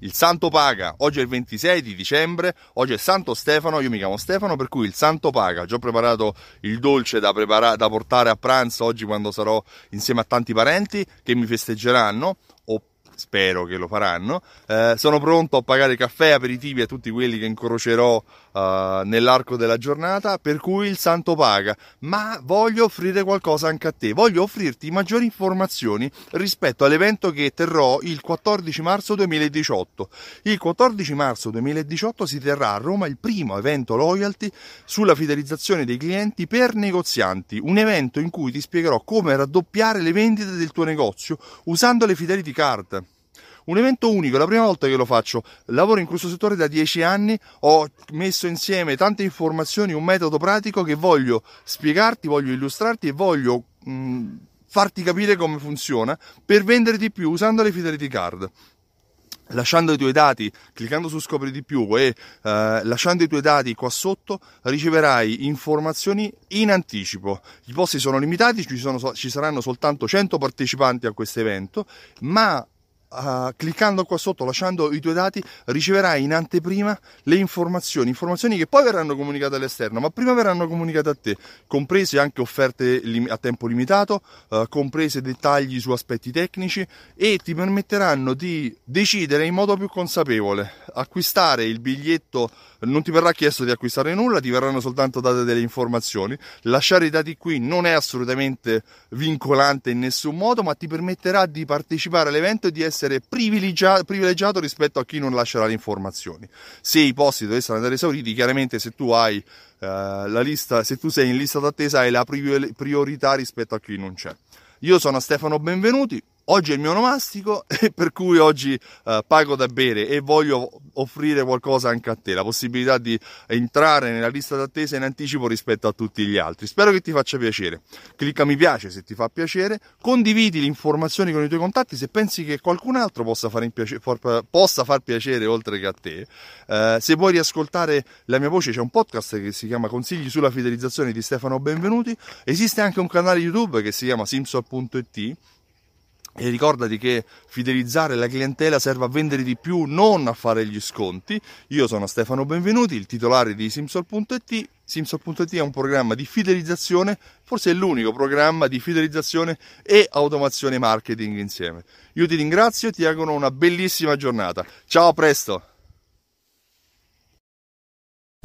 Il santo paga, oggi è il 26 di dicembre, oggi è Santo Stefano, io mi chiamo Stefano, per cui il santo paga. Già ho preparato il dolce da, prepara- da portare a pranzo oggi quando sarò insieme a tanti parenti che mi festeggeranno spero che lo faranno. Eh, sono pronto a pagare caffè, aperitivi a tutti quelli che incrocerò eh, nell'arco della giornata, per cui il santo paga. Ma voglio offrire qualcosa anche a te, voglio offrirti maggiori informazioni rispetto all'evento che terrò il 14 marzo 2018. Il 14 marzo 2018 si terrà a Roma il primo evento loyalty sulla fidelizzazione dei clienti per negozianti, un evento in cui ti spiegherò come raddoppiare le vendite del tuo negozio usando le Fidelity Card un evento unico, è la prima volta che lo faccio. Lavoro in questo settore da dieci anni, ho messo insieme tante informazioni, un metodo pratico che voglio spiegarti, voglio illustrarti e voglio mh, farti capire come funziona per vendere di più usando le Fidelity Card lasciando i tuoi dati, cliccando su scopri di più e eh, lasciando i tuoi dati qua sotto, riceverai informazioni in anticipo. I posti sono limitati, ci, sono, ci saranno soltanto 100 partecipanti a questo evento, ma Uh, cliccando qua sotto, lasciando i tuoi dati, riceverai in anteprima le informazioni, informazioni che poi verranno comunicate all'esterno, ma prima verranno comunicate a te, comprese anche offerte lim- a tempo limitato, uh, comprese dettagli su aspetti tecnici e ti permetteranno di decidere in modo più consapevole, acquistare il biglietto, non ti verrà chiesto di acquistare nulla, ti verranno soltanto date delle informazioni, lasciare i dati qui non è assolutamente vincolante in nessun modo, ma ti permetterà di partecipare all'evento e di essere privilegiato, privilegiato rispetto a chi non lascerà le informazioni. Se i posti dovessero andare esauriti, chiaramente se tu hai uh, la lista, se tu sei in lista d'attesa hai la priorità rispetto a chi non c'è. Io sono Stefano Benvenuti, Oggi è il mio onomastico e per cui oggi uh, pago da bere e voglio offrire qualcosa anche a te, la possibilità di entrare nella lista d'attesa in anticipo rispetto a tutti gli altri. Spero che ti faccia piacere. Clicca mi piace se ti fa piacere, condividi le informazioni con i tuoi contatti se pensi che qualcun altro possa far, piace, possa far piacere oltre che a te. Uh, se vuoi riascoltare la mia voce c'è un podcast che si chiama Consigli sulla fidelizzazione di Stefano Benvenuti, esiste anche un canale YouTube che si chiama Simson.it e ricordati che fidelizzare la clientela serve a vendere di più, non a fare gli sconti. Io sono Stefano Benvenuti, il titolare di Simsol.it. Simsol.it è un programma di fidelizzazione, forse è l'unico programma di fidelizzazione e automazione marketing insieme. Io ti ringrazio e ti auguro una bellissima giornata. Ciao, a presto!